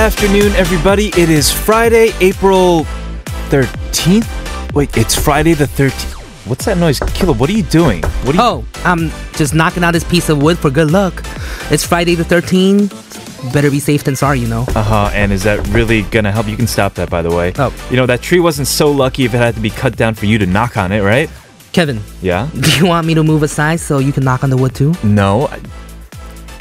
Good afternoon, everybody. It is Friday, April 13th. Wait, it's Friday the 13th. What's that noise? Kilo, what are you doing? What are you Oh, I'm just knocking out this piece of wood for good luck. It's Friday the 13th. Better be safe than sorry, you know. Uh-huh, and is that really gonna help? You can stop that, by the way. Oh. You know, that tree wasn't so lucky if it had to be cut down for you to knock on it, right? Kevin, Yeah? do you want me to move aside so you can knock on the wood too? No. I,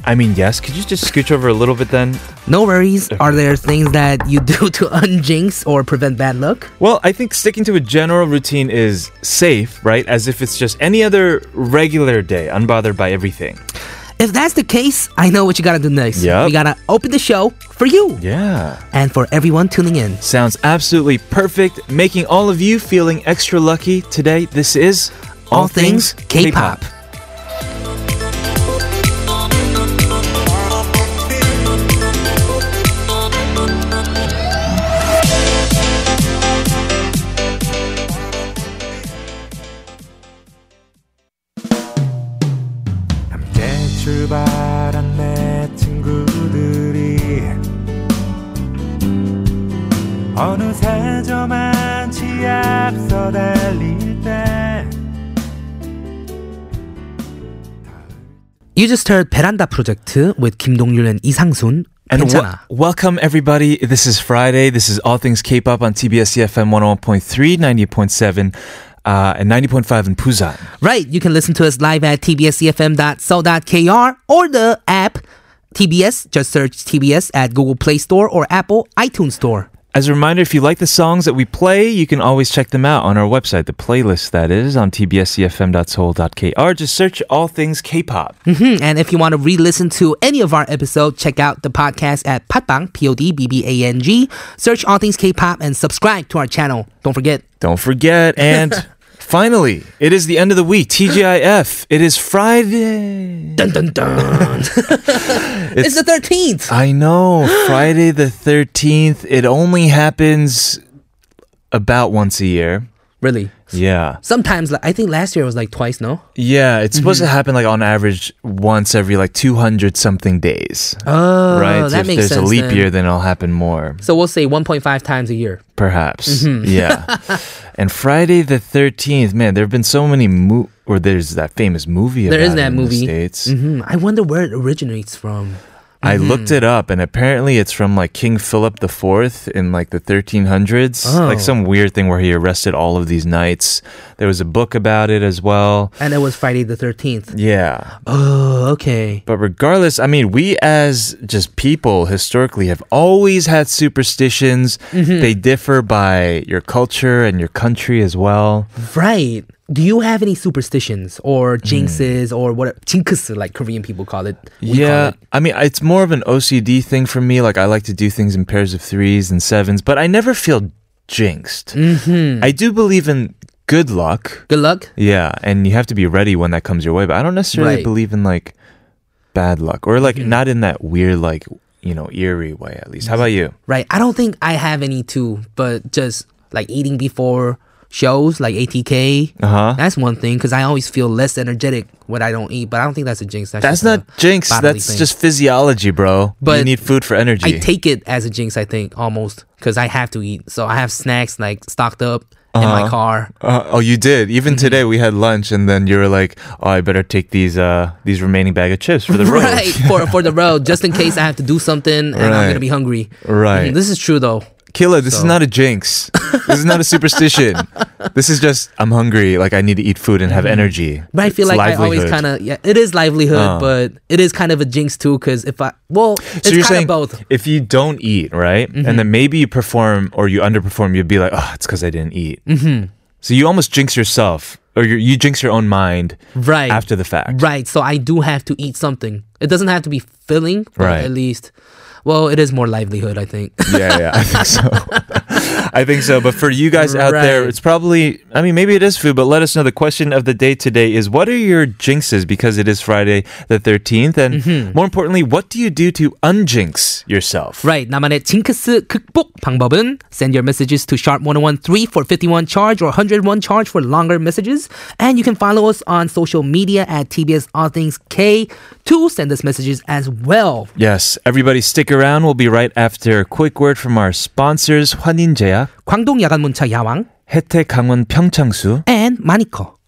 I mean, yes. Could you just scooch over a little bit then? No worries. Are there things that you do to unjinx or prevent bad luck? Well, I think sticking to a general routine is safe, right? As if it's just any other regular day, unbothered by everything. If that's the case, I know what you gotta do next. Yep. We gotta open the show for you Yeah. and for everyone tuning in. Sounds absolutely perfect, making all of you feeling extra lucky today. This is All Things K-Pop. 함 출발한 내 친구들이 어느새 저만치 앞서 달릴 때 You just heard 베란다 프로젝트 with 김동률 and 이상순 And w- welcome everybody. This is Friday. This is All Things K-pop on TBS EFM 101.3, ninety point seven uh, and 90.5 in Busan. Right, you can listen to us live at tbsefm.seoul.kr or the app TBS. Just search TBS at Google Play Store or Apple iTunes Store. As a reminder, if you like the songs that we play, you can always check them out on our website, the playlist that is on tbsefm.seoul.kr. Just search All Things K-pop. Hmm, And if you want to re-listen to any of our episodes, check out the podcast at Podbbang, P-O-D-B-B-A-N-G. Search All Things K-pop and subscribe to our channel. Don't forget. Don't forget. And finally, it is the end of the week. TGIF. It is Friday. Dun dun dun. it's, the 13th. I know. Friday the 13th. It only happens about once a year. Really? Yeah. Sometimes, like, I think last year was like twice, no? Yeah. It's supposed to happen like on average once every like 200 something days. Oh, right? So if makes there's sense. a leap then. year, then it'll happen more. So we'll say 1.5 times a year. Perhaps. Mm-hmm. Yeah. and Friday the 13th, man, there have been so many mo- or there's that famous movie There about is that in the movie. States. hmm I wonder where it originates from. I Mm-hmm. looked it up and apparently it's from like King Philip IV in like the 1300s. Oh. Like some weird thing where he arrested all of these knights. There was a book about it as well. And it was Friday the 13th. Yeah. Oh, okay. But regardless, I mean, we as just people historically have always had superstitions. Mm-hmm. They differ by your culture and your country as well. Right. Do you have any superstitions or jinxes or what? Jinx, like Korean people call it. We call yeah, it. I mean, it's more of an OCD thing for me. Like, I like to do things in pairs of threes and sevens, but I never feel jinxed. Mm-hmm. I do believe in good luck. Good luck. Yeah, and you have to be ready when that comes your way, but I don't necessarily Right. believe in like bad luck or like Mm-hmm. not in that weird, like, you know, eerie way at least. How about you? Right. I don't think I have any too, but just like eating before shows, like ATK. Uh huh. That's one thing because I always feel less energetic when I don't eat. But I don't think that's a jinx. That's, That's not jinx. That's thing. just physiology, bro. But you need food for energy. I take it as a jinx. I think almost because I have to eat. So I have snacks like stocked up in my Uh-huh. car. Uh, oh, you did. Even Mm-hmm. today, we had lunch, and then you were like, "Oh, I better take these uh these remaining bag of chips for the road." Right for for the road, just in case I have to do something and I'm gonna be hungry. Right. Mhm, This is true though. Killa, this is not a jinx. this is not a superstition. this is just I'm hungry. Like I need to eat food and have energy. But I feel It's like I always kind of yeah, it is livelihood, Uh. but it is kind of a jinx too. Because if I well, So it's you're saying kind of both. Mm-hmm. if you don't eat, right, and then maybe you perform or you underperform, you'd be like, "Oh, it's because I didn't eat." Mm-hmm. So you almost jinx yourself, or you you jinx your own mind Right. after the fact. Right. So I do have to eat something. It doesn't have to be filling, Right. at least, well, it is more livelihood, I think. Yeah, yeah, I think so. I think so. But for you guys out there, Right. it's probably, I mean, maybe it is food, but let us know. The question of the day today is what are your jinxes because it is Friday the 13th? And Mm-hmm. more importantly, what do you do to unjinx yourself? Right. 나만의 징크스 극복 방법은 send your messages to sharp 1013 for 51 charge or 101 charge for longer messages. And you can follow us on social media at TBS All Things K to send us messages as well. Yes, everybody stick around. We'll be right after a quick word from our sponsors, 환인제약, 광동 야간 문자 야왕 혜택 강원 평창수, and 마니커.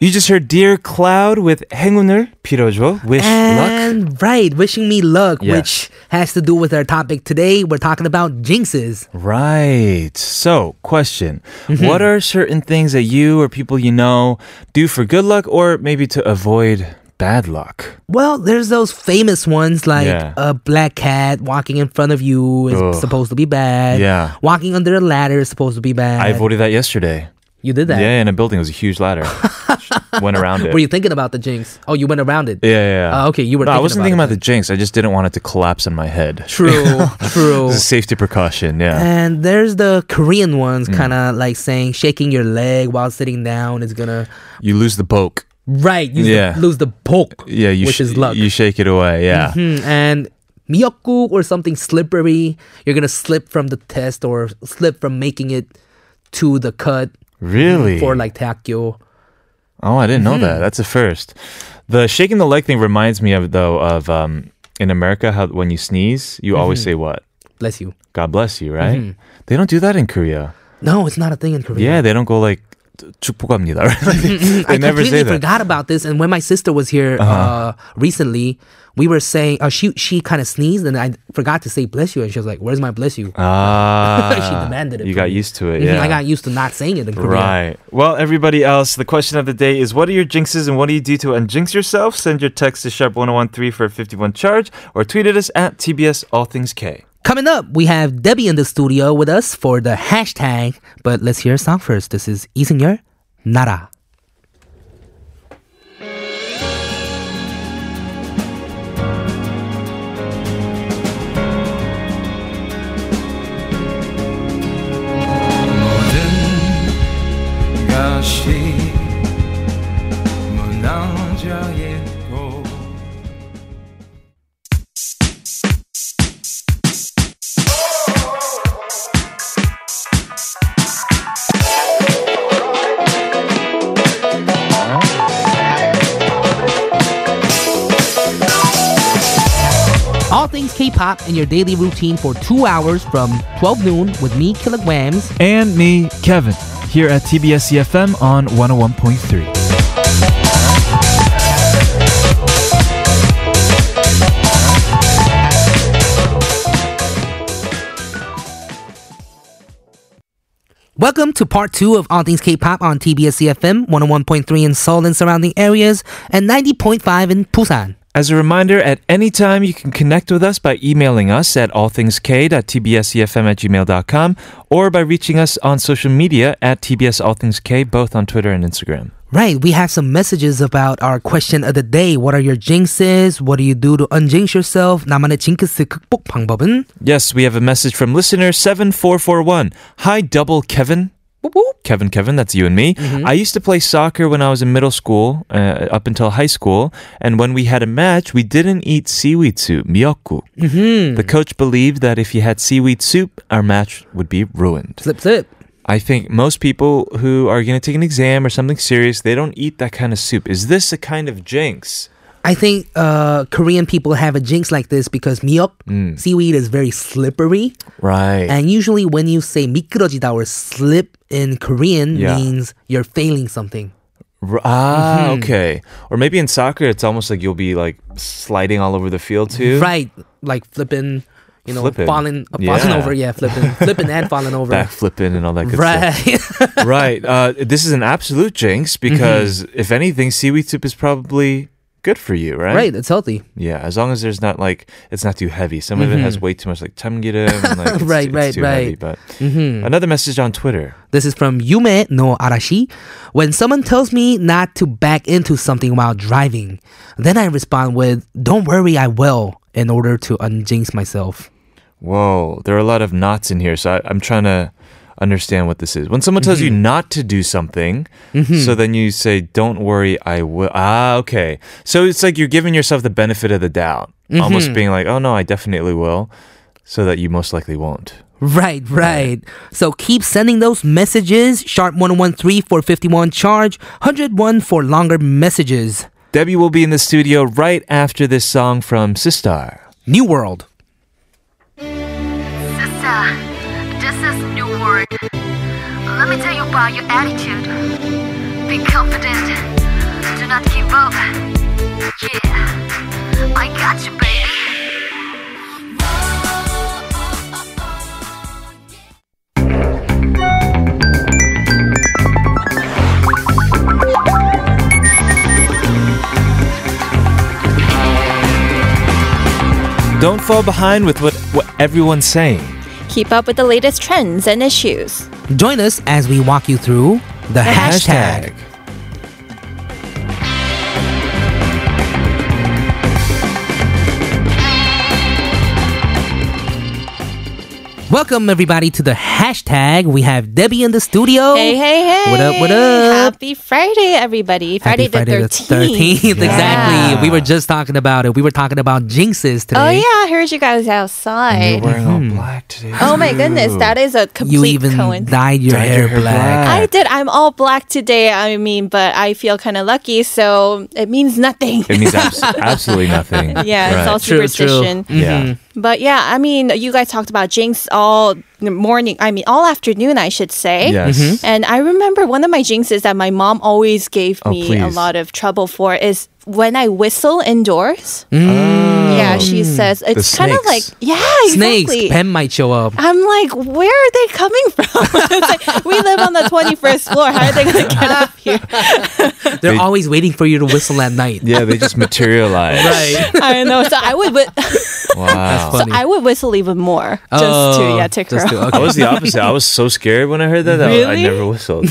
You just heard Dear Cloud with 행운을 빌어줘. Wish luck. And right, wishing me luck, Yeah. which has to do with our topic today. We're talking about jinxes. Right. So, question. Mm-hmm. What are certain things that you or people you know do for good luck or maybe to avoid bad luck? Well, there's those famous ones like Yeah. a black cat walking in front of you is Ugh. supposed to be bad. Yeah. Walking under a ladder is supposed to be bad. I avoided that yesterday. you did that. Yeah, in a building. It was a huge ladder. Went around it. Were you thinking about the jinx? Oh, you went around it. yeah, yeah, yeah. Oh, okay, you were No, I thinking wasn't about thinking it about the jinx. I just didn't want it to collapse on my head. True, true. It's a safety precaution, yeah. And there's the Korean ones, Mm. kind of like saying shaking your leg while sitting down is gonna You lose the poke. right use Yeah. the, lose the poke, Yeah, you which sh- is luck. You shake it away, yeah. Hmm, and 미역국 or something slippery, you're gonna slip from the test or slip from making it to the cut Really? for like taekyo. Oh, I didn't know Mm-hmm. that. That's a first. The shaking the leg thing reminds me of though of um in America how when you sneeze, you always Mm-hmm. say what? Bless you. God bless you, right? Mm-hmm. They don't do that in Korea. No, it's not a thing in Korea. Yeah, they don't go like 축복합니다. Right? Like, they I never completely say that. Uh-huh. forgot about this. And when my sister was here uh, recently, we were saying, uh, she she kind of sneezed, and I forgot to say bless you, and she was like, "Where's my bless you?" Ah, She demanded it You got me. used to it. Yeah, I got used to not saying it in Korea. Right. Well, everybody else, the question of the day is what are your jinxes and what do you do to unjinx yourself? Send your text to sharp1013 for a 51 charge or tweet at us at TBS All Things K. Coming up, we have Debbie in the studio with us for the hashtag. But let's hear a song first. This is 이승 in your daily routine for two hours from 12 noon with me, Killagramz. and me, Kevin, here at TBS EFM on 101.3. Welcome to part two of All Things K-pop on TBS EFM 101.3 in Seoul and surrounding areas and 90.5 in Busan. As a reminder, at any time you can connect with us by emailing us at allthingsk.tbsefm at gmail.com or by reaching us on social media at TBS All Things K, both on Twitter and Instagram. Right, we have some messages about our question of the day. What are your jinxes? What do you do to unjinx yourself? 나만의 징크스 극복 방법은? Yes, we have a message from listener 7441. Hi, double Kevin. Kevin, Kevin, that's you and me. I used to play soccer when I was in middle school, uh, up until high school, and when we had a match, we didn't eat seaweed soup, miyoku. The coach believed that if you had seaweed soup, our match would be ruined. Flip, flip. I think most people who are going to take an exam or something serious, they don't eat that kind of soup. Is this a kind of jinx? I think uh, Korean people have a jinx like this because miok, seaweed, is very slippery. Right. And usually when you say 미끄러지다 or slip in Korean Yeah. means you're failing something. R- ah, okay. Or maybe in soccer, it's almost like you'll be like sliding all over the field too. Right. Like flipping, you know, Flipping. falling, uh, falling Yeah. over. Yeah, flipping, flipping and falling over. Back flipping and all that good stuff. Right. right. Uh, this is an absolute jinx because if anything, seaweed soup is probably good for you, right? Right, it's healthy. Yeah, as long as there's not like it's not too heavy. Some of it has way too much like 참기름. And, like, it's, Mm-hmm. Right, it's right, too Heavy, right. but Mm-hmm. another message on Twitter. This is from Yume no Arashi. When someone tells me not to back into something while driving, then I respond with, Don't worry, I will, in order to unjinx myself. Whoa, there are a lot of knots in here, so I, I'm trying to understand what this is. When someone tells you Mm-hmm. not to do something, so then you say, "Don't worry, I will." Ah, okay. So it's like you're giving yourself the benefit of the doubt, Mm-hmm. almost being like, "Oh no, I definitely will," so that you most likely won't. Right, right. So keep sending those messages. Sharp 1013 for 51 charge, 101 for longer messages. Debbie will be in the studio right after this song from Sistar. New World. Sister, this is New Word. Let me tell you about your attitude. Be confident. Do not give up. Yeah, I got you, baby. Don't fall behind with what, what everyone's saying. Keep up with the latest trends and issues. Join us as we walk you through the, hashtag. Welcome everybody to the hashtag. We have Debbie in the studio. Hey, hey, hey. What up, what up? Happy Friday, everybody. Friday, Friday the 13th. 13th. Yeah. Exactly. We were just talking about it. We were talking about jinxes today. Oh, yeah, I heard you guys outside. You're outside. wearing all mm-hmm. black today. Oh, my goodness. That is a complete You even coincidence. dyed your Dyed hair your hair black. black. I did. I'm all black today. I mean, but I feel kind of lucky, so it means nothing. It means abs- absolutely nothing. yeah, it's Right. all True, true. superstition. Mm-hmm. Yeah. But yeah, I mean, you guys talked about jinx all morning. I mean, all afternoon, I should say. Yes. Mm-hmm. And I remember one of my jinxes that my mom always gave Oh, me a lot of trouble for is when I whistle indoors. Mm. Yeah, she says it's kind of like snakes. yeah, Snakes. exactly. Pen might show up. I'm like, where are they coming from? like we live on the 21st floor. How are they going to get up here? They're They- always waiting for you to whistle at night. Yeah, they just materialize. right. I know. So I would, whi- Wow. so funny. I would whistle even more just Oh, to yeah tick her to- off. okay. I was the opposite. I was so scared when I heard that. that I Really? never whistled.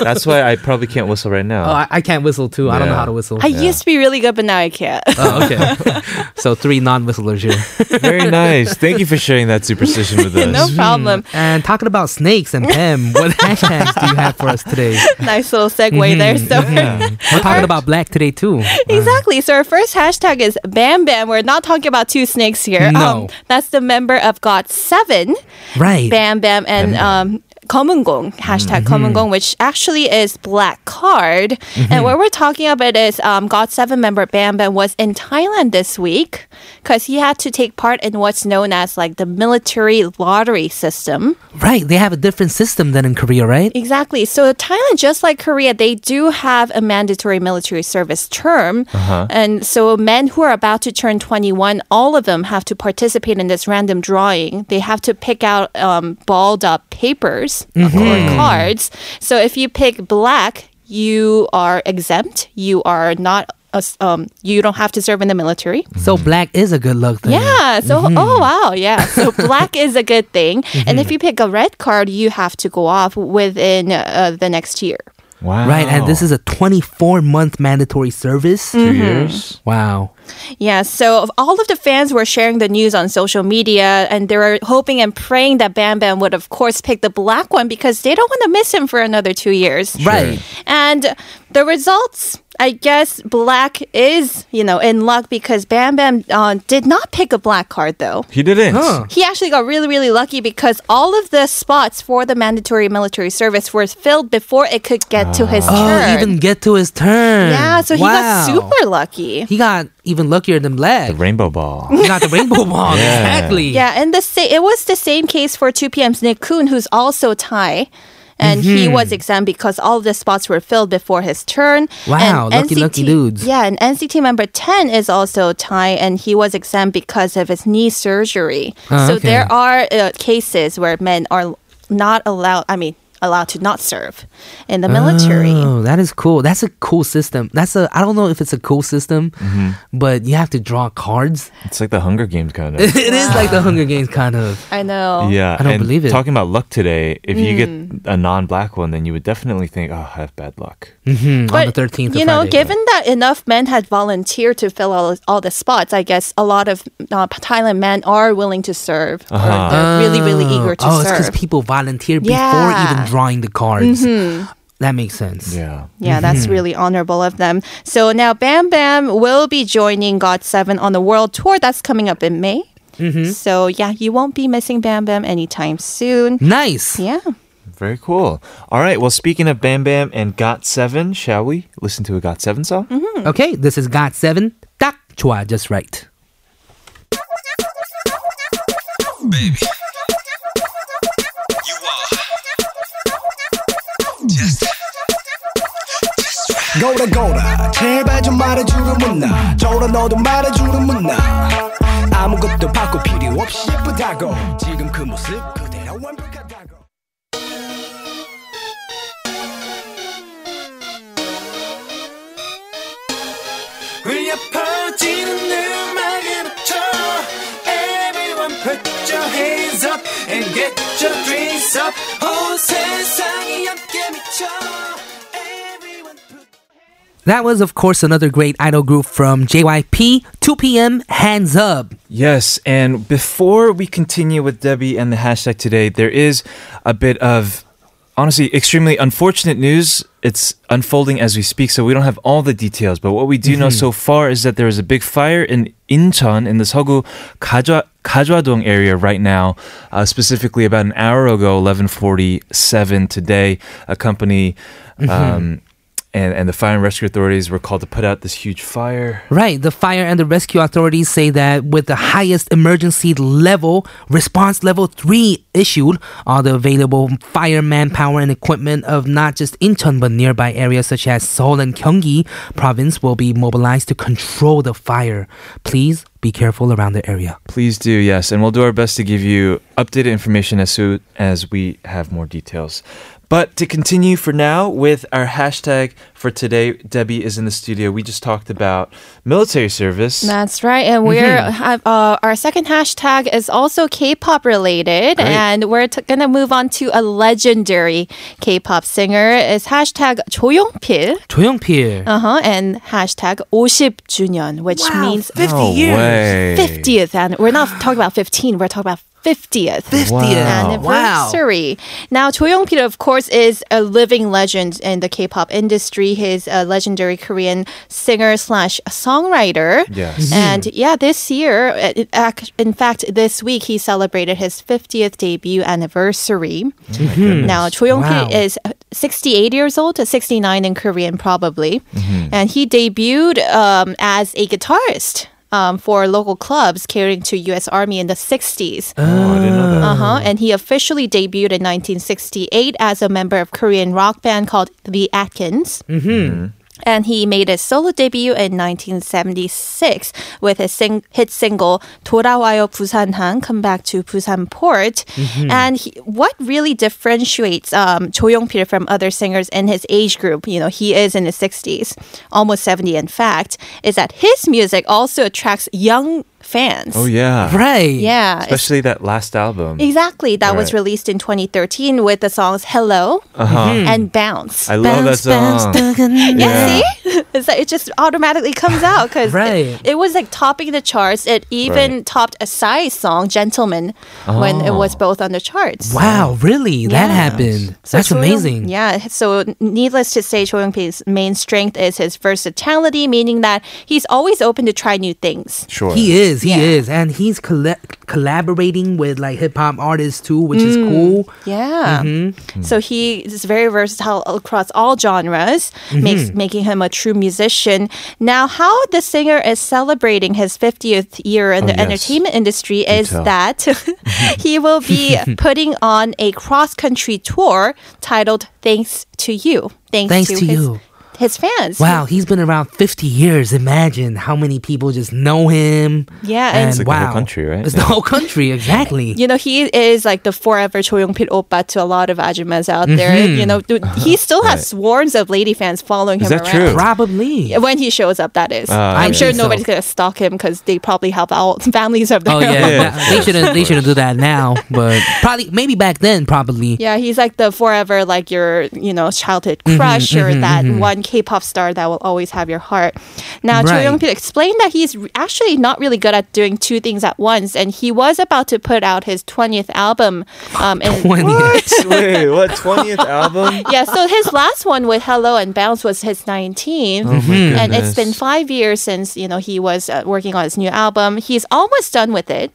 That's why I probably can't whistle right now. Oh, I, I can't whistle too. I don't know how to whistle. I used to be really good, but now I can't. oh, okay. so three non-whistlers here. Very nice. Thank you for sharing that superstition with us. no problem. And talking about snakes and Pem, what hashtags do you have for us today? Nice little segue Mm-hmm. there. So We're talking about black today too. exactly. So our first hashtag is Bam Bam. We're not talking about two snakes here. Um, No. that's the member of GOT7. Right. Bam Bam and um 검은 Komungong, hashtag mm-hmm. Komungong, which actually is Black Card. Mm-hmm. And what we're talking about is um, GOT7 member Bam Bam was in Thailand this week because he had to take part in what's known as like the military lottery system. Right, they have a different system than in Korea, right? Exactly. So Thailand, just like Korea, they do have a mandatory military service term, uh-huh. and so men who are about to turn 21, all of them have to participate in this random drawing. They have to pick out um, balled up papers or mm-hmm. cards. So if you pick black, you are exempt. You are not. a s- Um, you don't have to serve in the military. So mm-hmm. black is a good luck thing. Yeah. So, oh mm-hmm. wow, yeah. So black is a good thing, and if you pick a red card, you have to go off within uh, the next year. Wow. Right. And this is a 24 month mandatory service. 2 years. Wow. Yeah. So all of the fans were sharing the news on social media, and they were hoping and praying that Bam Bam would, of course, pick the black one because they don't want to miss him for another two years. Right. And the results, I guess black is, you know, in luck because Bam Bam uh, did not pick a black card though. He didn't. Huh. He actually got really, really lucky because all of the spots for the mandatory military service were filled before it could get to his Oh, turn. even get to his turn. yeah, so he got super lucky. He got even luckier than black. The rainbow ball. He got the rainbow ball. Yeah. Exactly. Yeah, and the sa- it was the same case for 2PM's Nichkhun, who's also Thai. And Mm-hmm. he was exempt because all of the spots were filled before his turn. Wow, and lucky, lucky dudes. Yeah, and NCT member Ten is also Thai, and he was exempt because of his knee surgery. Ah, so okay. there are uh, cases where men are not allowed, I mean, allowed to not serve in the military. Oh, that is cool. That's a cool system. That's a I don't know if it's a cool system, Mm-hmm. but you have to draw cards. It's like the Hunger Games kind of. it is like the Hunger Games kind of. I know. Yeah, I don't and believe it. Talking about luck today, if you Mm. get a non-black one, then you would definitely think, "Oh, I have bad luck." Mhm, on But, the 13th you know, Friday. given that enough men had volunteered to fill all, all the spots, I guess a lot of uh, Thailand men are willing to serve. Or Uh-huh. they're really, really eager to serve. oh, it's because people volunteer before Yeah. Mm-hmm. even drawing the cards. That makes sense. Yeah. Yeah, that's really honorable of them. So now Bam Bam will be joining GOT7 on the world tour that's coming up in May. So yeah, you won't be missing Bam Bam anytime soon. Nice. Yeah. Very cool. All right. Well, speaking of Bam Bam and Got Seven, shall we listen to a Got Seven song? Mm-hmm. Okay, this is Got Seven. 딱 좋아, just right. baby. 거울아 거울아. 제발 좀 말해주는 문나. 저라 너도 말해주는 문나. 아무것도 바꿀 필요 없이 예쁘다고. 지금 그 모습 그대로 완벽하다고. 울려 퍼지는 음악에 맞춰 Everyone put your hands up and get your drinks up. 온 세상이 함께 미쳐 That was, of course, another great idol group from JYP. 2PM Hands up. Yes. And before we continue with Debbie and the hashtag today, there is a bit of honestly extremely unfortunate news. It's unfolding as we speak, so we don't have all the details. But what we do know so far is that there is a big fire in Incheon in the Seogu Gajwa Gajwadong area right now. Uh, specifically, about an hour ago, 11:47 today, a company. Um, and, and the fire and rescue authorities were called to put out this huge fire. Right. The fire and the rescue authorities say that with the highest emergency level, response level 3 issued, all the available fire manpower and equipment of not just Incheon but nearby areas such as Seoul and Gyeonggi province will be mobilized to control the fire. Please be careful around the area. Please do, yes. And we'll do our best to give you updated information as soon as we have more details. But to continue for now with our hashtag for today, Debbie is in the studio. We just talked about military service. That's right. And we're have, uh, our second hashtag is also K-pop related, Great. and we're t- gonna move on to a legendary K-pop singer. It's hashtag 조용필. 조용필. Uh huh. And hashtag 50주년, which means no way. 50th. And we're not talking about 15. We're talking about 50th. 50th. Wow. anniversary. Now, Cho Young-pil, of course, is a living legend in the K-pop industry. He's a legendary Korean singer slash songwriter. Yes. And yeah, this year, in fact, this week, he celebrated his 50th debut anniversary. Now, Cho Young-pil Wow. is 68 years old, 69 in Korean probably. Mm-hmm. And he debuted um, as a guitarist. Um, for local clubs catering to U.S. Army in the 60s. Oh, I didn't know that. Uh huh. And he officially debuted in 1968 as a member of Korean rock band called The Atkins. Mm-hmm. And he made his solo debut in 1976 with his sing- hit single 돌아와요 부산항, Come Back to Busan Port. And he, what really differentiates um, Cho Young-pil from other singers in his age group, you know, he is in his 60s, almost 70 in fact, is that his music also attracts young fans. Oh, yeah. Right. Yeah, Especially that last album. Exactly. That was released in 2013 with the songs Hello uh-huh. mm-hmm. and Bounce. I love that song. yeah, see? it's like it just automatically comes out because Right. it, it was like topping the charts. It even Right. topped a Psy song, Gentleman, when it was oh. both on the charts. Wow, really? That happened. So That's Cho Young- amazing. Yeah. So needless to say, Cho Young-pil's main strength is his versatility, meaning that he's always open to try new things. Sure. He is, he Yeah. is, and he's colla- collaborating with like hip hop artists too, which is Mm. cool. Yeah. So he is very versatile across all genres, makes making him a true musician. Now, how the singer is celebrating his 50th year in Oh, the yes. entertainment industry is that he will be putting on a cross country tour titled Thanks to You. Thanks, Thanks to, to his you. His fans. Wow, he's been around 50 years. Imagine how many people just know him. Yeah, and and It's like the whole country, right? It's the whole country, exactly. you know, he is like the forever Cho Young-pil oppa to a lot of ajumas out there. Mm-hmm. You know, he still has swarms of lady fans following Is him that around. true? Probably. When he shows up, that is. Ah, I'm yeah. sure think so. nobody's gonna stalk him because they probably have all families of their Oh own. yeah, Yeah, they shouldn't. They shouldn't do that now, but probably maybe back then, probably. Yeah, he's like the forever, like your, you know, childhood Mm-hmm, crush or that one K-pop star that will always have your heart. Now, Choi Right. Young-pil explained that he's actually not really good at doing two things at once, and he was about to put out his 20th album. Um, in, 20. Wait, what? 20th album? yeah, so his last one with Hello and Bounce was his 19th. Oh and it's been five years since you know he was uh, working on his new album. He's almost done with it.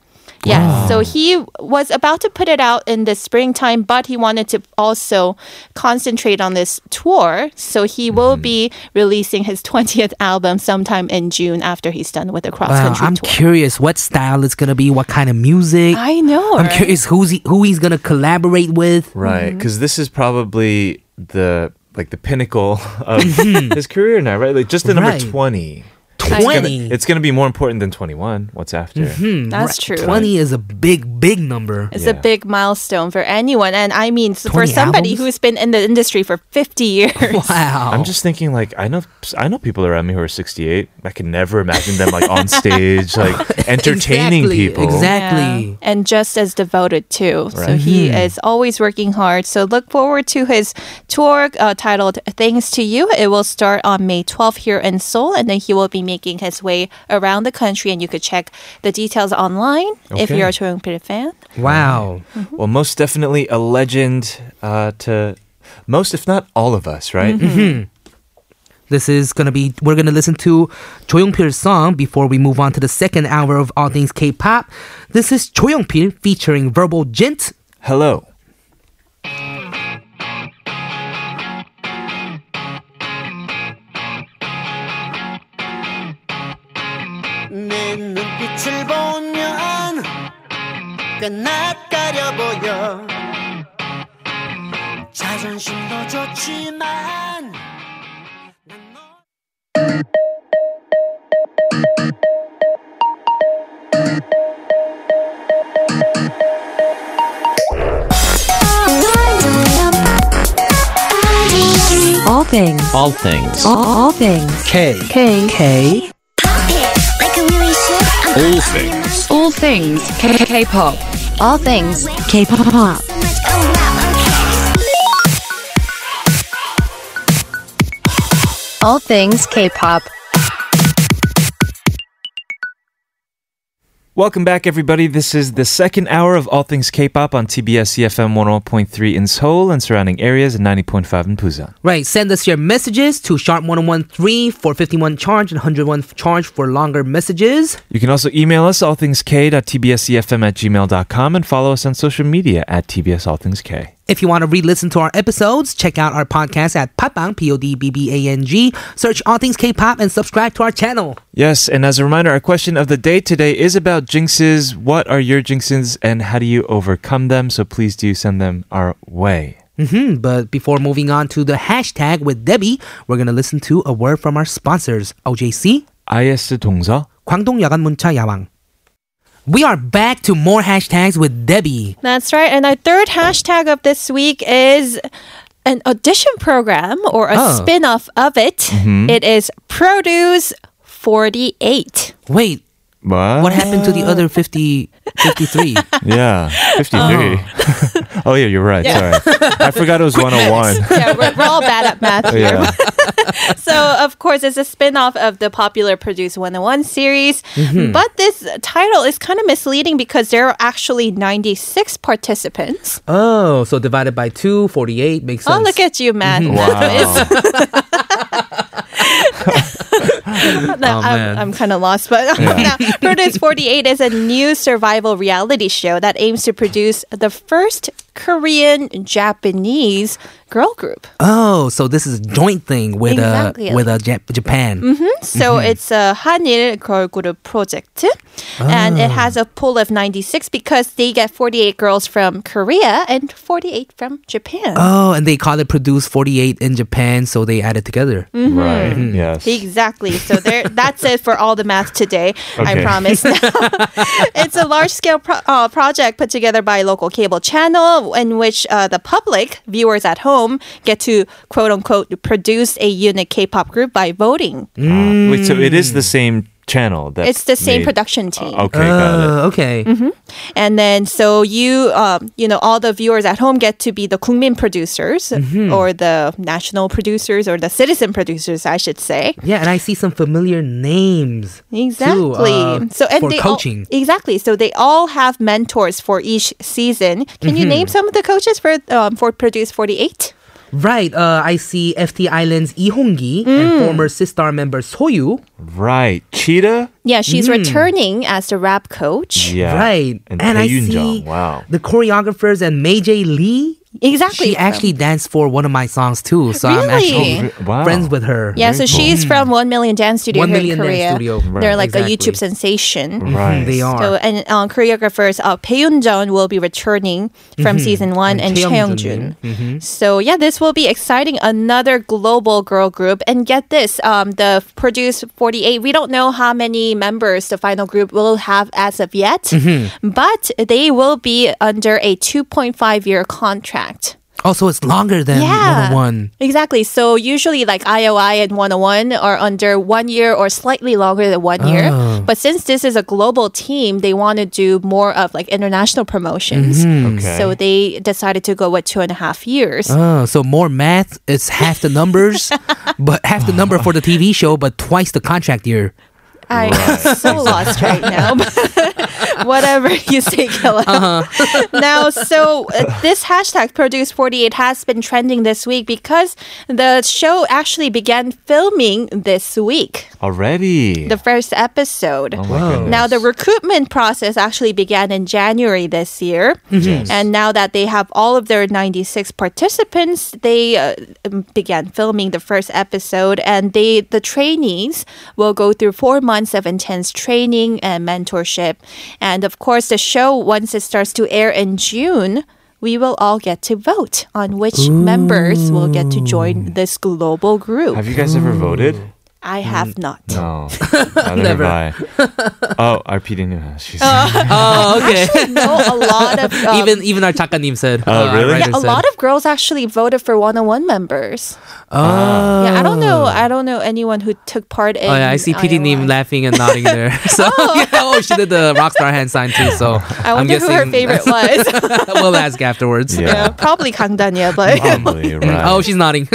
Yes, so he was about to put it out in the springtime, but he wanted to also concentrate on this tour. So he will Mm-hmm. be releasing his 20th album sometime in June after he's done with the cross Wow, country I'm tour. curious what style it's gonna be, what kind of music. I know. I'm right? curious who's he, who he's gonna collaborate with. Right, Mm-hmm. because this is probably the like the pinnacle of his career now, right? Like just the number Right. twenty. It's gonna, Twenty. it's gonna be more important than twenty one. What's after? That's true. Twenty is a big, big number. It's Yeah. a big milestone for anyone. And I mean, for somebody albums? who's been in the industry for 50 years. Wow. I'm just thinking, like I know, I know people around me who are 68. I can never imagine them like on stage, like entertaining Exactly, people. Exactly. Yeah. And just as devoted too. So Right. he is always working hard. So look forward to his tour uh, titled Thanks to You. It will start on May 12th here in Seoul, and then he will be making his way around the country. And you could check the details online if you're a Choi Young-pil fan. Wow. Well, most definitely a legend uh, to most, if not all of us, right? Mm-hmm. This is gonna be. We're gonna listen to Choi Young-pil's song before we move on to the second hour of All Things K-pop. This is Choi Young-pil featuring Verbal Jint. Hello. 내 눈빛을 보면 꽤 낯가려 보여 자존심도 좋지만 난 너- All things. All things. All, all things. K. K. K. All things. All things. K-pop. All things. K-pop. All things K-pop. Welcome back, everybody. This is the second hour of All Things K-pop on TBS EFM 101.3 in Seoul and surrounding areas and 90.5 in Busan. Right. Send us your messages to sharp 1013 for 51 charge and 101 charge for longer messages. You can also email us allthingsk.tbsefm at gmail.com and follow us on social media at TBS All Things K. If you want to re-listen to our episodes, check out our podcast at Podbbang, P-O-D-B-B-A-N-G. Search All Things K-Pop and subscribe to our channel. Yes, and as a reminder, our question of the day today is about jinxes. What are your jinxes and how do you overcome them? So please do send them our way. Mm-hmm. But before moving on to the hashtag with Debbie, we're going to listen to a word from our sponsors, OJC, IS 동서, 광동 야간 문자 야왕. We are back to more hashtags with Debbie. That's right. And our third hashtag of this week is an audition program or a Oh. spin off of it. Mm-hmm. It is Produce 48. Wait, what? what happened to the other 50, 53? Yeah, 53. Oh, yeah, you're right. Sorry. I forgot it was 101. yeah, we're, we're all bad at math here. Yeah. So, of course, it's a spin off of the popular Produce 101 series. Mm-hmm. But this title is kind of misleading because there are actually 96 participants. oh, so divided by 2, 48 makes sense. Oh, look at you, man. Mm-hmm. Wow. No, oh, I'm. I'm kind of lost, but now, Produce 48 is a new survival reality show that aims to produce the first Korean Japanese girl group. Oh, so this is a joint thing with Exactly. uh with uh, Jap- Japan. So it's a 한일 girl group project, and it has a pool of 96 because they get 48 girls from Korea and 48 from Japan. Oh, and they call it Produce 48 in Japan, so they add it together. Right. Yes. Exactly. So there, that's it for all the math today. I promise. it's a large-scale pro- uh, project put together by a local cable channel in which uh, the public viewers at home get to quote unquote produce a unique K-pop group by voting. Ah, wait, so it is the same channel that It's the same made- production team. Okay, got it. Uh, okay. And then so you um, you know all the viewers at home get to be the 국민 producers or the national producers or the citizen producers I should say. Yeah, and I see some familiar names. Exactly. uh, so and for they all- exactly. So they all have mentors for each season. Can you name some of the coaches for um, for Produce 48? Right, uh, I see FT Island's Lee Hong-gi Mm. and former Sistar member Soyu. Right. Cheetah? Yeah, she's returning as the rap coach. Yeah. Right. And, I Tae see Yoonjung. Wow. the choreographers and May J. Lee. Exactly. She actually danced for one of my songs too, so I'm actually Really? Wow. friends with her. Yeah, so she's from One Million Dance Studio 1 here Million in Dance Korea. Studio. They're Right, like a. YouTube sensation. Right. They are. So and uh, choreographers uh, Bae Yoon will be returning from season one, and, And Chae Young Cheongjun. Jun. So yeah, this will be exciting. Another global girl group, and get this: um, the Produce Forty Eight. We don't know how many members the final group will have as of yet, but they will be under a two point five year contract. Oh, so it's longer than Yeah. 101. Exactly. So usually like IOI and 101 are under one year or slightly longer than one year. Oh. But since this is a global team, they want to do more of like international promotions. Mm-hmm. Okay. So they decided to go with two and a half years. Oh, so more math, it's half the numbers, but half the number for the TV show, but twice the contract year. I'm so lost right now. Whatever you say, Killa. Uh-huh. now, so uh, this hashtag Produce 48 has been trending this week because the show actually began filming this week. Already. The first episode. oh my. Now, the recruitment process actually began in January this year. Yes. And now that they have all of their 96 participants, they uh, um, began filming the first episode. And they, the trainees will go through four months of intense training and mentorship. And of course, the show, once it starts to air in June, we will all get to vote on which members will get to join this global group. Have you guys ever voted? I have not. No. Neither Never. have I. Oh, our PD knew. She's Oh, okay. know a lot of um, even even our chakanim said. Oh, uh, really? writer a said. lot of girls actually voted for 101 members. Oh. Yeah, I don't know. I don't know anyone who took part in. Oh yeah, I see PD IOI. Nim laughing and nodding there. So yeah, oh, she did the rockstar hand sign too. So I am wonder who her favorite was. we'll ask afterwards. Yeah. yeah, probably Kang Daniel, but Probably, right. Oh, she's nodding.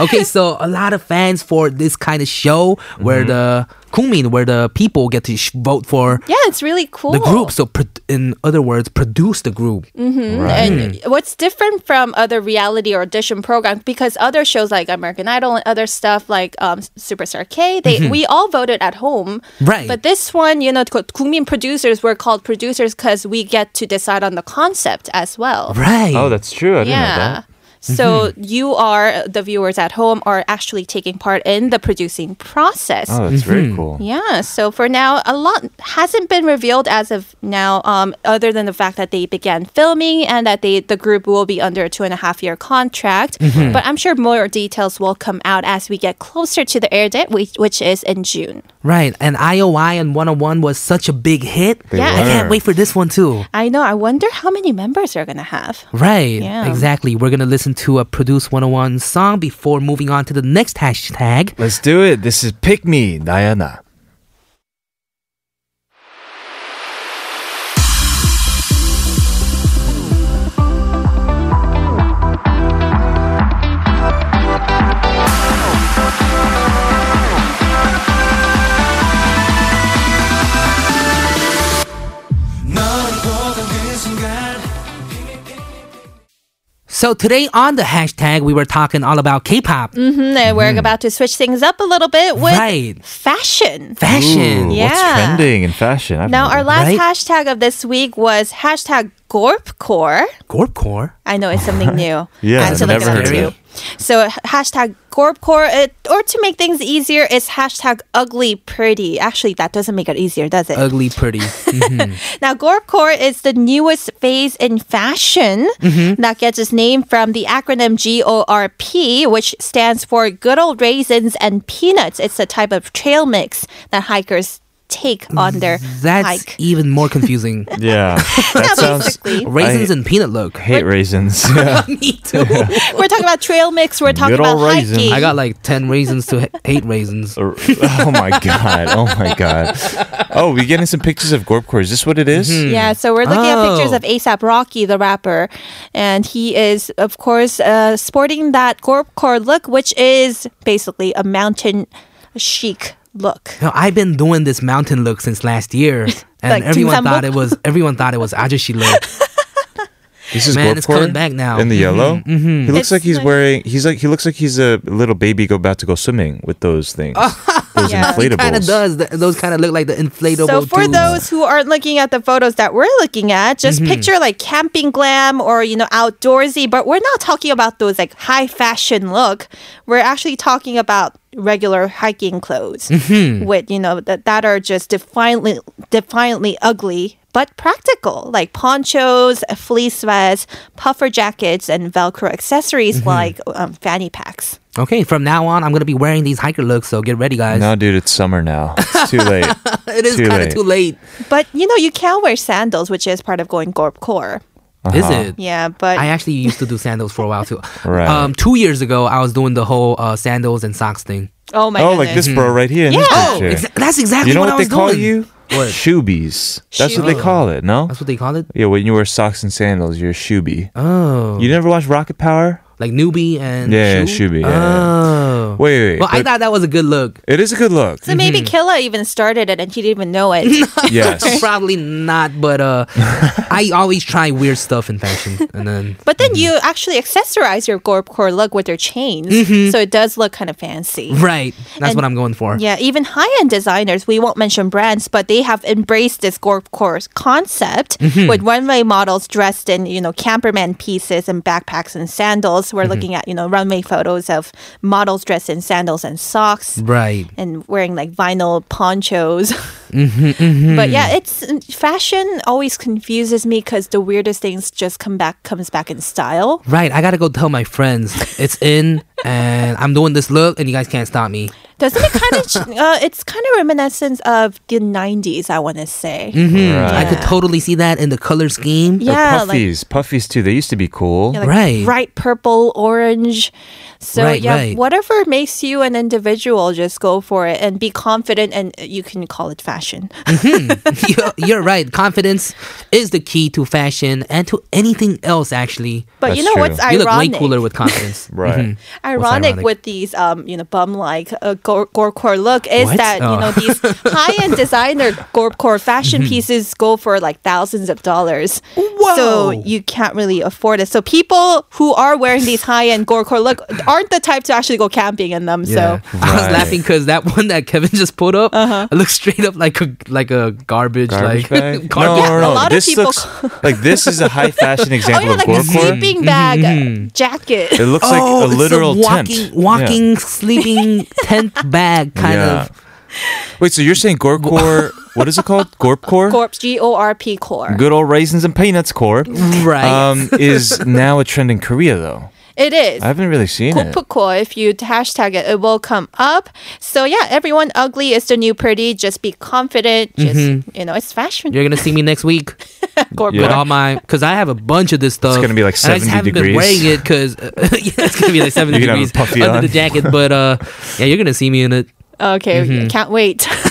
okay, so a lot of fans for this kind of show where mm-hmm. the Kungmin, where the people get to sh- vote for yeah, it's really cool. the group. So, pro- in other words, produce the group. Mm-hmm. And what's different from other reality or audition programs because other shows like American Idol and other stuff like um, Superstar K, they mm-hmm. we all voted at home. Right. But this one, you know, 국민 producers were called producers because we get to decide on the concept as well. Right. Oh, that's true. I didn't know Yeah. That. So mm-hmm. you are the viewers at home are actually taking part in the producing process. Oh, that's very mm-hmm. cool. Yeah. So for now, a lot hasn't been revealed as of now, um, other than the fact that they began filming and that they the group will be under a two and a half year contract. Mm-hmm. But I'm sure more details will come out as we get closer to the air date, which, which is in June. Right. And IOI and 101 was such a big hit. They Yeah, I can't wait for this one too. I know. I wonder how many members they're gonna have. Right. Yeah. Exactly. We're going to listen to a Produce 101 song before moving on to the next hashtag. Let's do it. This is Pick Me, Diana. So today on the hashtag, we were talking all about K-pop, Mhm, and we're about to switch things up a little bit with right? fashion. Fashion. Ooh, What's Yeah. trending in fashion? I've Now, our last Right? hashtag of this week was hashtag Gorpcore. Gorpcore. I know it's something new. Yeah, I had to I've look never it up heard of too. it. So hashtag Gorpcore, it, or to make things easier, it's hashtag ugly pretty. Actually, that doesn't make it easier, does it? Ugly pretty. Mhm. Now, Gorpcore is the newest phase in fashion Mm-hmm. that gets its name from the acronym GORP, which stands for Good Old Raisins and Peanuts. It's a type of trail mix that hikers take on their That's hike. even more confusing. Yeah, that sounds. Basically. Raisins I and peanut look. hate raisins. Yeah. Me too. We're talking about trail mix. We're talking Good about old raisins. hiking. I got like 10 raisins to h- hate raisins. Or- oh my god! Oh my god! Oh, we're getting some pictures of Gorpcore. Is this what it is? Yeah, so we're looking at pictures Oh. of ASAP Rocky, the rapper, and he is, of course, uh, sporting that Gorpcore look, which is basically a mountain chic look. No, I've been doing this mountain look since last year, and Like everyone Jingsambo? thought it was everyone thought it was ajashi look. This is Man, it's coming back now. in the yellow. mhm. He looks It's like he's like- wearing. He's like he looks like he's a little baby go about to go swimming with those things. those Yeah. inflatables. Kind of does. Th- Those kind of look like the inflatable. So for tubes. those who aren't looking at the photos that we're looking at, just Mm-hmm. picture like camping glam or you know outdoorsy. But we're not talking about those like high fashion look. We're actually talking about regular hiking clothes Mm-hmm. with you know that that are just defiantly defiantly ugly. But practical, like ponchos, fleece vests, puffer jackets, and Velcro accessories Mm-hmm. like um, fanny packs. okay, from now on, I'm gonna be wearing these hiker looks. So get ready, guys. No, dude, it's summer now. It's too late. it is kind of too late. But you know, you can wear sandals, which is part of going Gorp Core. Is Uh-huh. it? Yeah, but I actually used to do sandals for a while too. Right. Um, two years ago, I was doing the whole uh, sandals and socks thing. oh my god. oh, goodness. like this bro right here in Yeah. this Oh. Exa- that's exactly you know what, what, I they was call doing. you? What? Shoebies. That's what they call it. No. That's what they call it. Yeah, when you wear socks and sandals, you're a shoebie. Oh, You never watched Rocket Power? like newbie and Yeah, shoe? shoebie, yeah, yeah. Ah. Oh, Wait, wait. wait, well, I thought that was a good look. it is a good look. So maybe mm-hmm. Killa even started it and he didn't even know it. yes. Probably not, but uh, I always try weird stuff in fashion, and then But then mm-hmm. you actually accessorize your Gorp Core look with your chains. Mm-hmm. So it does look kind of fancy. right, that's And- what I'm going for. Yeah, even high end designers, we won't mention brands, but they have embraced this Gorp Core concept with runway models dressed in, you know, camperman pieces and backpacks and sandals. We're looking at, you know, runway photos of models dressed in sandals and socks. Right. and wearing like vinyl ponchos. Mm-hmm, But yeah, it's fashion always confuses me because the weirdest things just come back comes back in style. Right, I gotta go tell my friends it's in, and I'm doing this look, and you guys can't stop me. Doesn't it kind of? uh, it's kind of reminiscent of the '90s. I want to say. Mhm. I could totally see that in the color scheme. Or Yeah, like, puffies. puffies too. They used to be cool. yeah, like Right. bright purple, orange. So Right, yeah, right. whatever makes you an individual, just go for it and be confident, and you can call it fashion. you're, you're right. Confidence is the key to fashion and to anything else. Actually, But you know true. what's ironic? you look way ironic? cooler with confidence. Right. ironic, ironic? with these um you know bum like uh, gore, gorecore look is What? that you Oh. know these high end designer gorecore fashion pieces go for like thousands of dollars. Whoa. So you can't really afford it. So people who are wearing these high end gorecore look aren't the type to actually go camping in them. Yeah. So I was laughing because that one that Kevin just put up it looks straight up like a like a garbage, Garbage like bag? garbage. No, no, no. a lot of this people looks like this is a high fashion example oh example yeah, of like a sleeping bag jacket. It looks like oh, a literal it's a walking, tent. walking, sleeping tent bag kind Yeah. of. Wait, so you're saying Gorecore? what is it called? Gorpcore? Gorp G O R P core. Good old raisins and peanuts core. Right. Um, is now a trend in Korea though. It is. I haven't really seen it. Kopukko, if you hashtag it, it will come up. So yeah, everyone ugly is the new pretty. Just be confident. Just you know, it's fashion. You're gonna see me next week Gorp Yeah. with all my because I have a bunch of this stuff. It's gonna be like and I just 70 haven't been degrees. wearing it because yeah, it's gonna be like 70 You're gonna have degrees under on. the jacket. But uh, yeah, you're gonna see me in it. Okay, can't wait.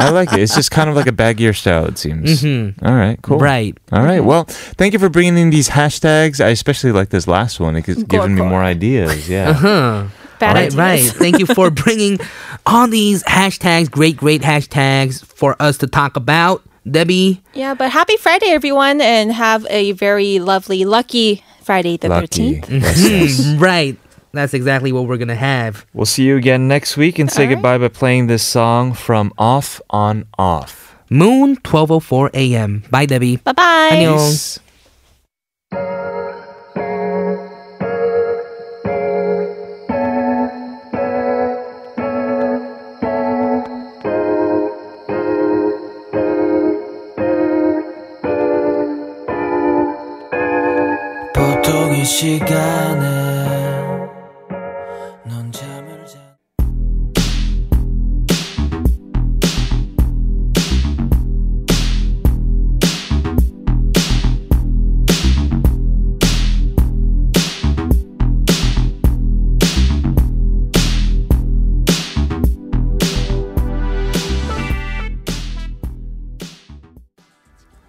I like it. It's just kind of like a baggier style, it seems. Mm-hmm. All right, cool. Right. All right. Mm-hmm. Well, thank you for bringing in these hashtags. I especially like this last one. It's giving me more ideas. Yeah. Huh. Bad right, ideas. right. Thank you for bringing all these hashtags, great, great hashtags for us to talk about. Debbie, Yeah, but happy Friday, everyone, and have a very lovely, lucky Friday the Lucky. 13th. Yes, yes. right That's exactly what we're gonna have. We'll see you again next week and say All right. goodbye by playing this song from Off on Off. Moon 12:04 a.m. Bye, Debbie. Bye bye. 안녕. Peace. 보통 이 시간에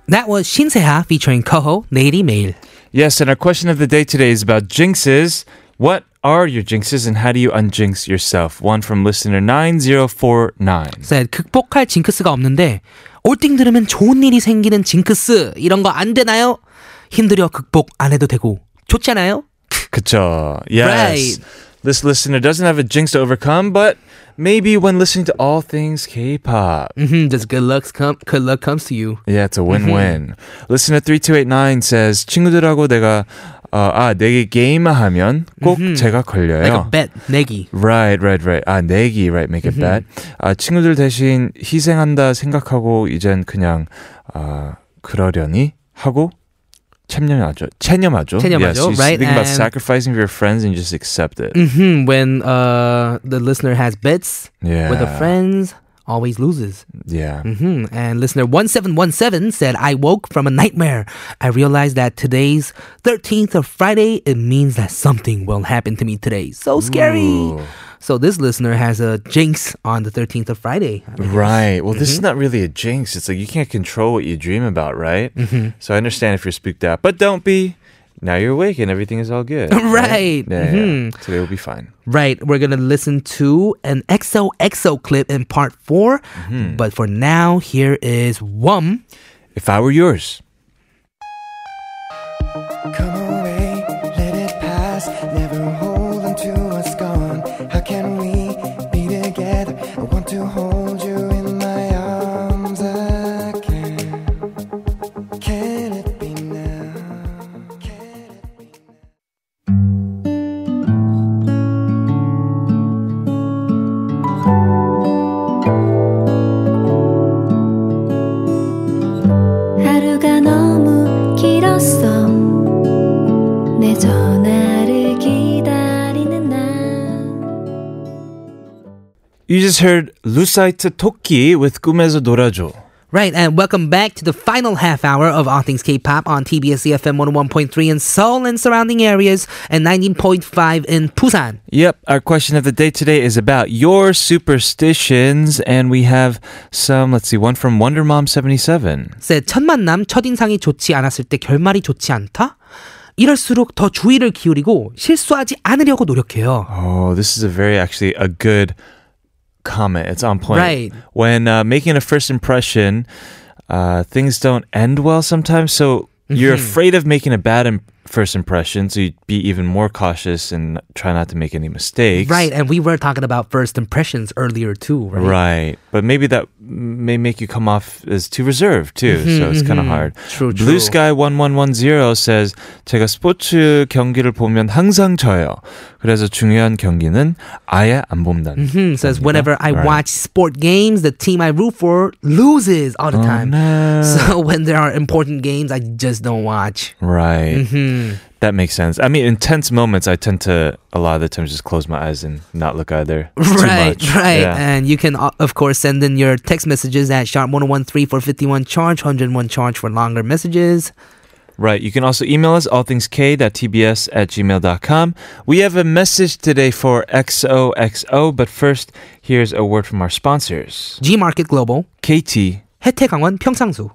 That was 신세하 featuring Koho 내일이 매일. Yes, and our question of the day today is about jinxes. What are your jinxes and how do you unjinx yourself? One from listener 9049. said 극복할 징크스가 없는데 올띵 들으면 좋은 일이 생기는 징크스 이런 거 안 되나요? 힘들여 극복 안 해도 되고 좋잖아요. Kacha. Yes. Right. This listener doesn't have a jinx to overcome, but maybe when listening to all things K-pop. Mm-hmm, just good luck come good luck comes to you. Yeah, it's a win-win. Listener 3289 says 친구들하고 내가 어, 아, 내게 게임 하면 꼭 제가 걸려요. Like a bet 내기. Right, right, right. 아, 내기, right, make it bet. 아, 친구들 대신 희생한다 생각하고 이젠 그냥 아, 그러려니 하고 체념하죠. 체념하죠. 체념하죠, yes, you right? think about And- sacrificing for your friends and you just accept it. hmm When uh, the listener has bets Yeah. with the friends, always loses. Yeah. hmm And listener 1717 said, I woke from a nightmare. I realized that today's 13th of Friday, it means that something will happen to me today. So scary. Ooh. So this listener has a jinx on the 13th of Friday. I mean, Right. Well, this is Mm-hmm. not really a jinx. It's like you can't control what you dream about, right? Mm-hmm. So I understand if you're spooked out, but don't be. Now you're awake and everything is all good. Right. Yeah, yeah. Mhm. Today will be fine. Right. We're going to listen to an XOXO clip in part 4. Mm-hmm. But for now, here is Wum. If I were yours. Come just heard Lucite Tokki with 꿈에서 놀아줘. Right, and welcome back to the final half hour of All Things K-Pop on TBS EFM 101.3 in Seoul and surrounding areas and 19.5 in Busan. Yep, our question of the day today is about your superstitions and we have some, let's see, one from Wonder Mom 77. said 첫 만남 첫인상이 좋지 않았을 때 결말이 좋지 않다? 이럴수록 더 주의를 기울이고 실수하지 않으려고 노력해요. Oh, this is a very actually a good comment. It's on point. Right. When uh, making a first impression, uh, things don't end well sometimes, so you're afraid of making a bad Im- first impression, so you'd be even more cautious and try not to make any mistakes. Right, and we were talking about first impressions earlier too, right? Right. But maybe that may make you come off as too reserved too. so it's kind of hard. Mm-hmm, True, Blue true. Sky 1110 says 제가 스포츠 경기를 보면 항상 져요. 그래서 중요한 경기는 아예 안 본다는. Hmm, says whenever I Right. watch sport games, the team I root for loses all the Oh, time. no. So when there are important games, I just don't watch. Right. Hmm. That makes sense. I mean, in tense moments, I tend to a lot of the times just close my eyes and not look either. Too Right, much. right. Yeah. And you can, uh, of course, send in your text messages at sharp 1013 for 51 charge, 101 charge for longer messages. Right. You can also email us allthingsk.tbs at gmail.com. We have a message today for XOXO, but first, here's a word from our sponsors G Market Global, KT. 혜태강원 평상수.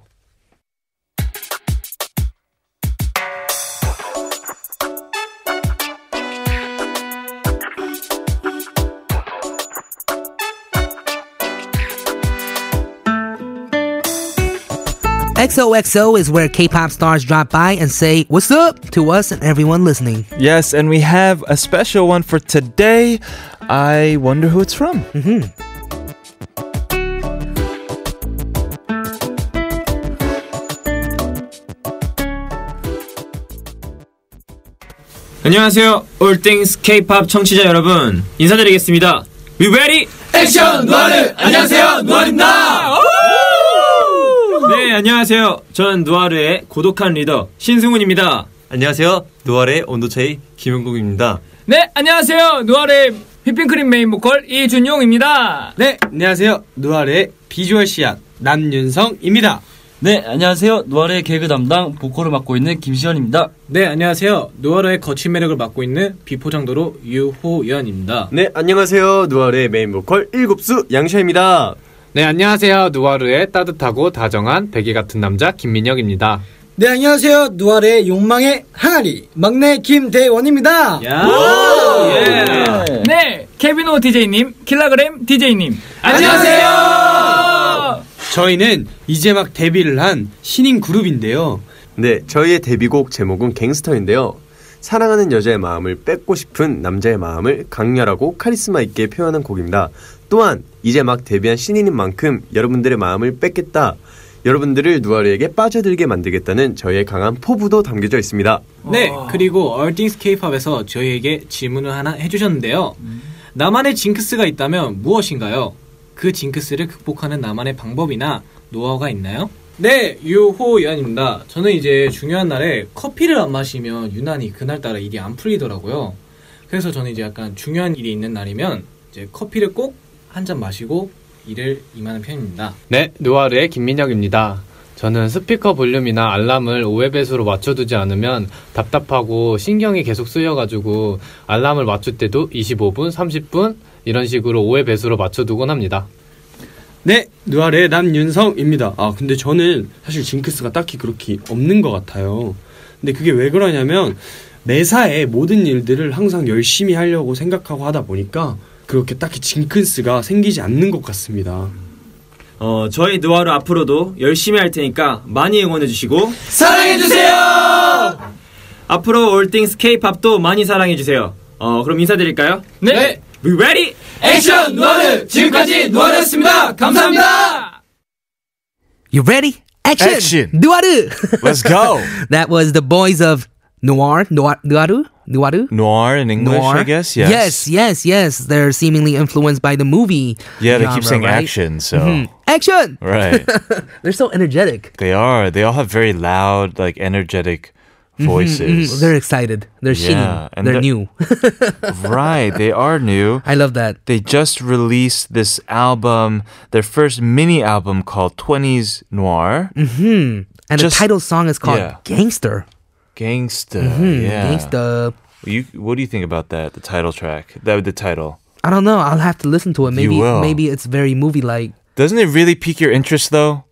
XOXO is where K-pop stars drop by and say what's up to us and everyone listening. Yes, and we have a special one for today. I wonder who it's from. 안녕하세요. 올띵스 K-팝 청취자 여러분. 인사드리겠습니다. We ready? 액션 누아르! 안녕하세요. 누아르입니다. 네, 안녕하세요. 전 누아르의 고독한 리더 신승훈입니다. 안녕하세요. 노알의 온도 차이 김영국입니다. 네, 안녕하세요. 누아르의 휘핑크림 메인 보컬 이준용입니다. 네, 안녕하세요. 누아르의 비주얼 씨앗 남윤성입니다. 네, 안녕하세요. 노알의 개그 담당 보컬을 맡고 있는 김시현입니다. 네, 안녕하세요. 누아르의 거친 매력을 맡고 있는 비포장도로 유호연입니다. 네, 안녕하세요. 노알의 메인 보컬 일곱수 양샤입니다. 네, 안녕하세요. 누아르의 따뜻하고 다정한 베개 같은 남자 김민혁입니다. 네, 안녕하세요. 누아르의 욕망의 항아리 막내 김대원입니다. 예. 네, 케비노 DJ님, 킬라그램 DJ님. 안녕하세요. 저희는 이제 막 데뷔를 한 신인 그룹인데요. 네, 저희의 데뷔곡 제목은 갱스터인데요. 사랑하는 여자의 마음을 뺏고 싶은 남자의 마음을 강렬하고 카리스마 있게 표현한 곡입니다. 또한 이제 막 데뷔한 신인인 만큼 여러분들의 마음을 뺏겠다. 여러분들을 누아르에게 빠져들게 만들겠다는 저희의 강한 포부도 담겨져 있습니다. 네, 그리고 얼띵스 케이팝에서 저희에게 질문을 하나 해주셨는데요. 나만의 징크스가 있다면 무엇인가요? 그 징크스를 극복하는 나만의 방법이나 노하우가 있나요? 네, 유호연입니다. 저는 이제 중요한 날에 커피를 안 마시면 유난히 그날따라 일이 안 풀리더라고요. 그래서 저는 이제 약간 중요한 일이 있는 날이면 이제 커피를 꼭 한 잔 마시고 일을 임하는 편입니다. 네, 누아르의 김민혁입니다. 저는 스피커 볼륨이나 알람을 5회배수로 맞춰두지 않으면 답답하고 신경이 계속 쓰여가지고 알람을 맞출 때도 25분, 30분 이런 식으로 5회배수로 맞춰두곤 합니다. 네, 누아르의 남윤성입니다. 아, 근데 저는 사실 징크스가 딱히 그렇게 없는 것 같아요. 근데 그게 왜 그러냐면 매사에 모든 일들을 항상 열심히 하려고 생각하고 하다 보니까 그렇게 딱히 징크스가 생기지 않는 것 같습니다. 어, 저희 누아르 앞으로도 열심히 할 테니까 많이 응원해 주시고 사랑해 주세요. 앞으로 올띵스 K-팝도 많이 사랑해 주세요. 어, 그럼 인사드릴까요? 네. We ready? 액션 누아르 지금까지 누아르였습니다. 감사합니다. You ready? Action! Action. 누아르! Let's go. that was the boys of Noir, Noir, Nuaru, Nuaru. Noir in English, Noir. I guess. Yes. yes, yes, yes. They're seemingly influenced by the movie. Yeah, they genre, keep saying right? action, so. Mhm. Action! Right. They're so energetic. They are. They all have very loud, like energetic voices. mhm. They're excited. They're Yeah, shitting. and They're new. right. They are new. I love that. They just released this album, their first mini album called 20s Noir. hmm And Just- the title song is called yeah. Gangster. Gangsta. Mm-hmm. Yeah. Gangsta. You, what do you think about that? The title track, that the title. I don't know. I'll have to listen to it. Maybe maybe it's very movie like. Doesn't it really pique your interest though?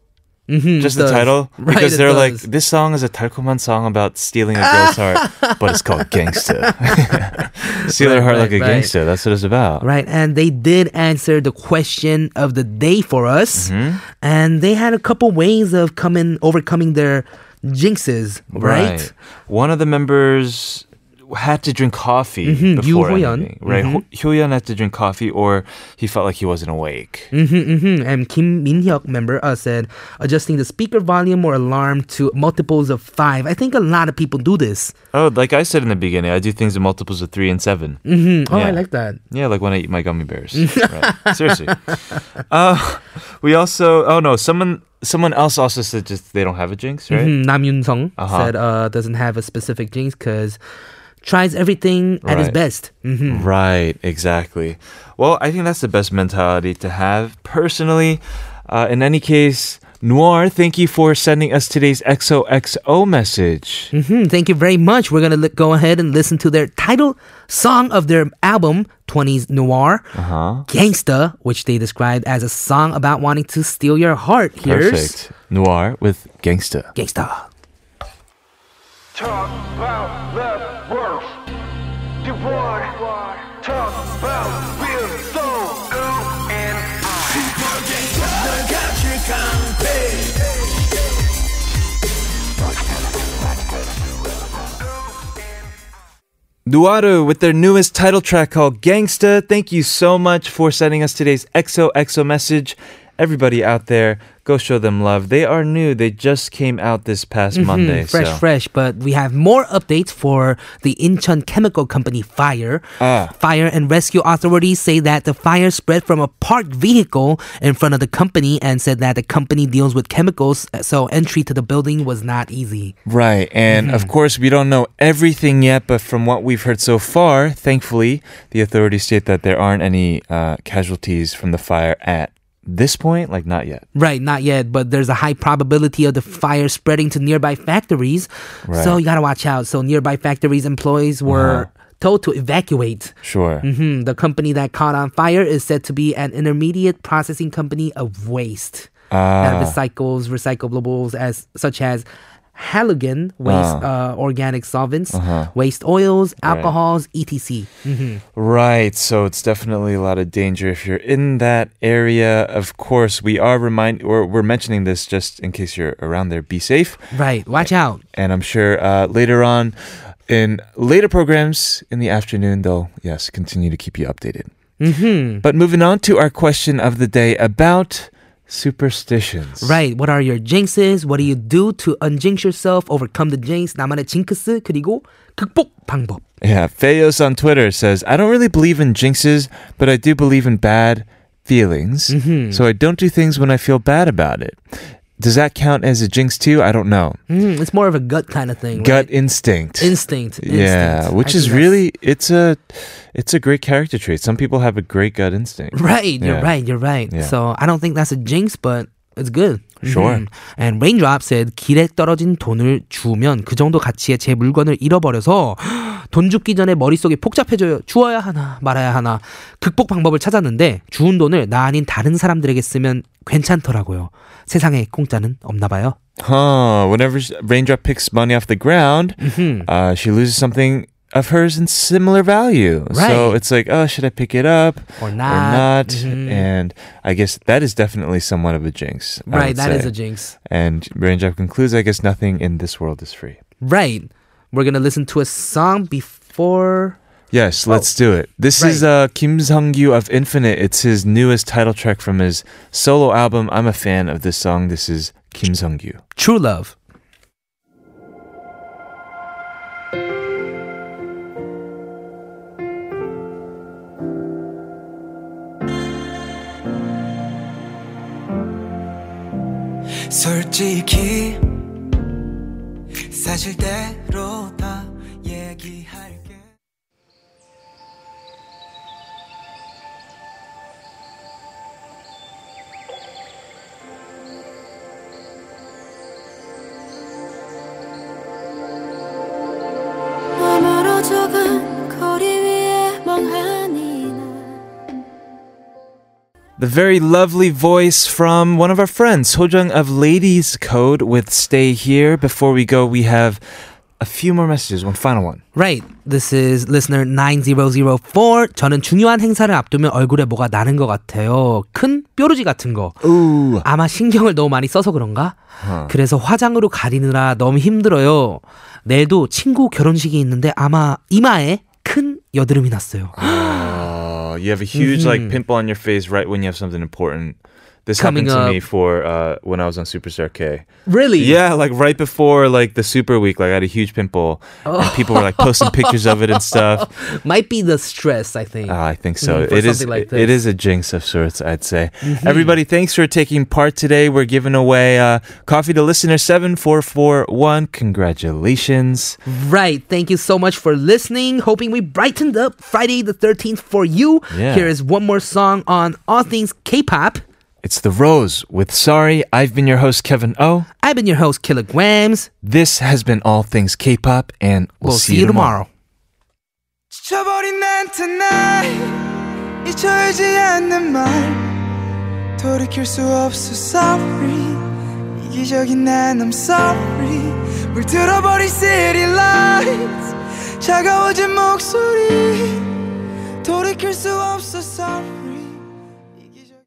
Mm-hmm, just the does. title right, because they're like this song is a talkuman song about stealing a girl's heart but it's called gangsta steal right, her heart right, like a gangster that's what it's about right and they did answer the question of the day for us mm-hmm. and they had a couple ways of coming overcoming their jinxes. Right, One of the members had to drink coffee Mhm, before anything. Right. Mhm. Ho Hyo-yeon had to drink coffee or he felt like he wasn't awake. Mm-hmm, mm-hmm. And Kim Min Hyuk, member, uh, said adjusting the speaker volume or alarm to multiples of five. I think a lot of people do this. Oh, like I said in the beginning, I do things in multiples of three and 7 Mm-hmm. Oh, I like that. Yeah, like when I eat my gummy bears. right. Seriously. Uh, we also, oh no, someone someone else also said just they don't have a jinx, right? Mhm, Nam Yun Sung Uh-huh. said uh, doesn't have a specific jinx because tries everything at his Right. best. hmm Right, exactly. Well, I think that's the best mentality to have. Personally, uh, in any case, Noir, thank you for sending us today's XOXO message. hmm Thank you very much. We're gonna li- go ahead and listen to their title song of their album, 20s Noir, Uh-huh. Gangsta, which they described as a song about wanting to steal your heart. Here's Perfect. Noir with Gangsta. Gangsta. Talk about the talk about real soul. And I. with their newest title track called Gangsta. Thank you so much for sending us today's XOXO message. Everybody out there go show them love. They are new. They just came out this past Mhm, Monday. fresh, so. fresh. But we have more updates for the Incheon chemical company fire. Ah. Fire and rescue authorities say that the fire spread from a parked vehicle in front of the company and said that the company deals with chemicals, so entry to the building was not easy. Right. And of course, we don't know everything yet, but from what we've heard so far, thankfully, the authorities state that there aren't any uh, casualties from the fire at this point. Like, not yet. Right, not yet, but there's a high probability of the fire spreading to nearby factories. Right. So you gotta watch out. So nearby factories employees were told to evacuate. Sure. hmm The company that caught on fire is said to be an intermediate processing company of waste that Ah. recycles recyclables as such as halogen waste, uh, organic solvents, Uh-huh. waste oils, Right. alcohols, etc. hmm Right. So it's definitely a lot of danger if you're in that area. Of course, we are remind or we're mentioning this just in case you're around there. Be safe. Right. Watch out. And I'm sure uh, later on in later programs in the afternoon, they'll yes continue to keep you updated. hmm But moving on to our question of the day about superstitions. Right. What are your jinxes? What do you do to unjinx yourself, overcome the jinx? 나만의 징크스 그리고 극복 방법. Yeah, Fayos on Twitter says, I don't really believe in jinxes, but I do believe in bad feelings. Mhm. So I don't do things when I feel bad about it. Does that count as a jinx too? I don't know. Mm, it's more of a gut kind of thing. Gut right? instinct. instinct. Yeah, instinct. which I is think that's- really it's a it's a great character trait. Some people have a great gut instinct. Right, you're Yeah. right, you're right. Yeah. So I don't think that's a jinx, but it's good. Sure. Mhm. And Raindrop said 길에 떨어진 돈을 주면 그 정도 가치의 제 물건을 잃어버려서 돈 줍기 전에 머릿속이 복잡해져요. 주어야 하나 말아야 하나. 극복 방법을 찾았는데 주운 돈을 나 아닌 다른 사람들에게 쓰면 괜찮더라고요. 세상에 공짜는 없나 봐요. Huh. Whenever Raindrop picks money off the ground, Mhm. uh, she loses something of hers in similar value. So Right. it's like, oh, should I pick it up Or or not. not? Mhm. And I guess that is definitely somewhat of a jinx. Right, that is say. a jinx. And Raindrop concludes, I guess nothing in this world is free. Right. We're gonna listen to a song before Yes, let's do it. This is uh, Kim Sung-gyu of Infinite. It's his newest title track from his solo album. I'm a fan of this song. This is Kim Sung-gyu. True Love. 솔직히 사실대로 다 The very lovely voice from one of our friends, Sojung of Ladies Code with Stay Here. Before we go, we have a few more messages. One final one. Right. This is listener 9004. 저는 중요한 행사를 앞두면 얼굴에 뭐가 나는 것 같아요. 큰 뾰루지 같은 거. Ooh. 아마 신경을 너무 많이 써서 그런가? Huh. 그래서 화장으로 가리느라 너무 힘들어요. 내일도 친구 결혼식이 있는데 아마 이마에 큰 여드름이 났어요. Oh, you have a huge like Mhm. pimple on your face right when you have something important. This Coming happened to me for uh, when I was on Superstar K. Really? Yeah, like right before like the Super Week, like I had a huge pimple, and people were like posting pictures of it and stuff. Might be the stress, I think. Uh, I think so. For it is. like it this. a jinx of sorts, I'd say. Mhm. Everybody, thanks for taking part today. We're giving away uh, coffee to listener seven four four one. Congratulations! Right. Thank you so much for listening. Hoping we brightened up Friday the 13th for you. Yeah. Here is one more song on all things K-pop. It's the Rose with Sorry. I've been your host Kevin O. I've been your host Killagramz. This has been all things K-pop, and we'll, We'll see you tomorrow. 지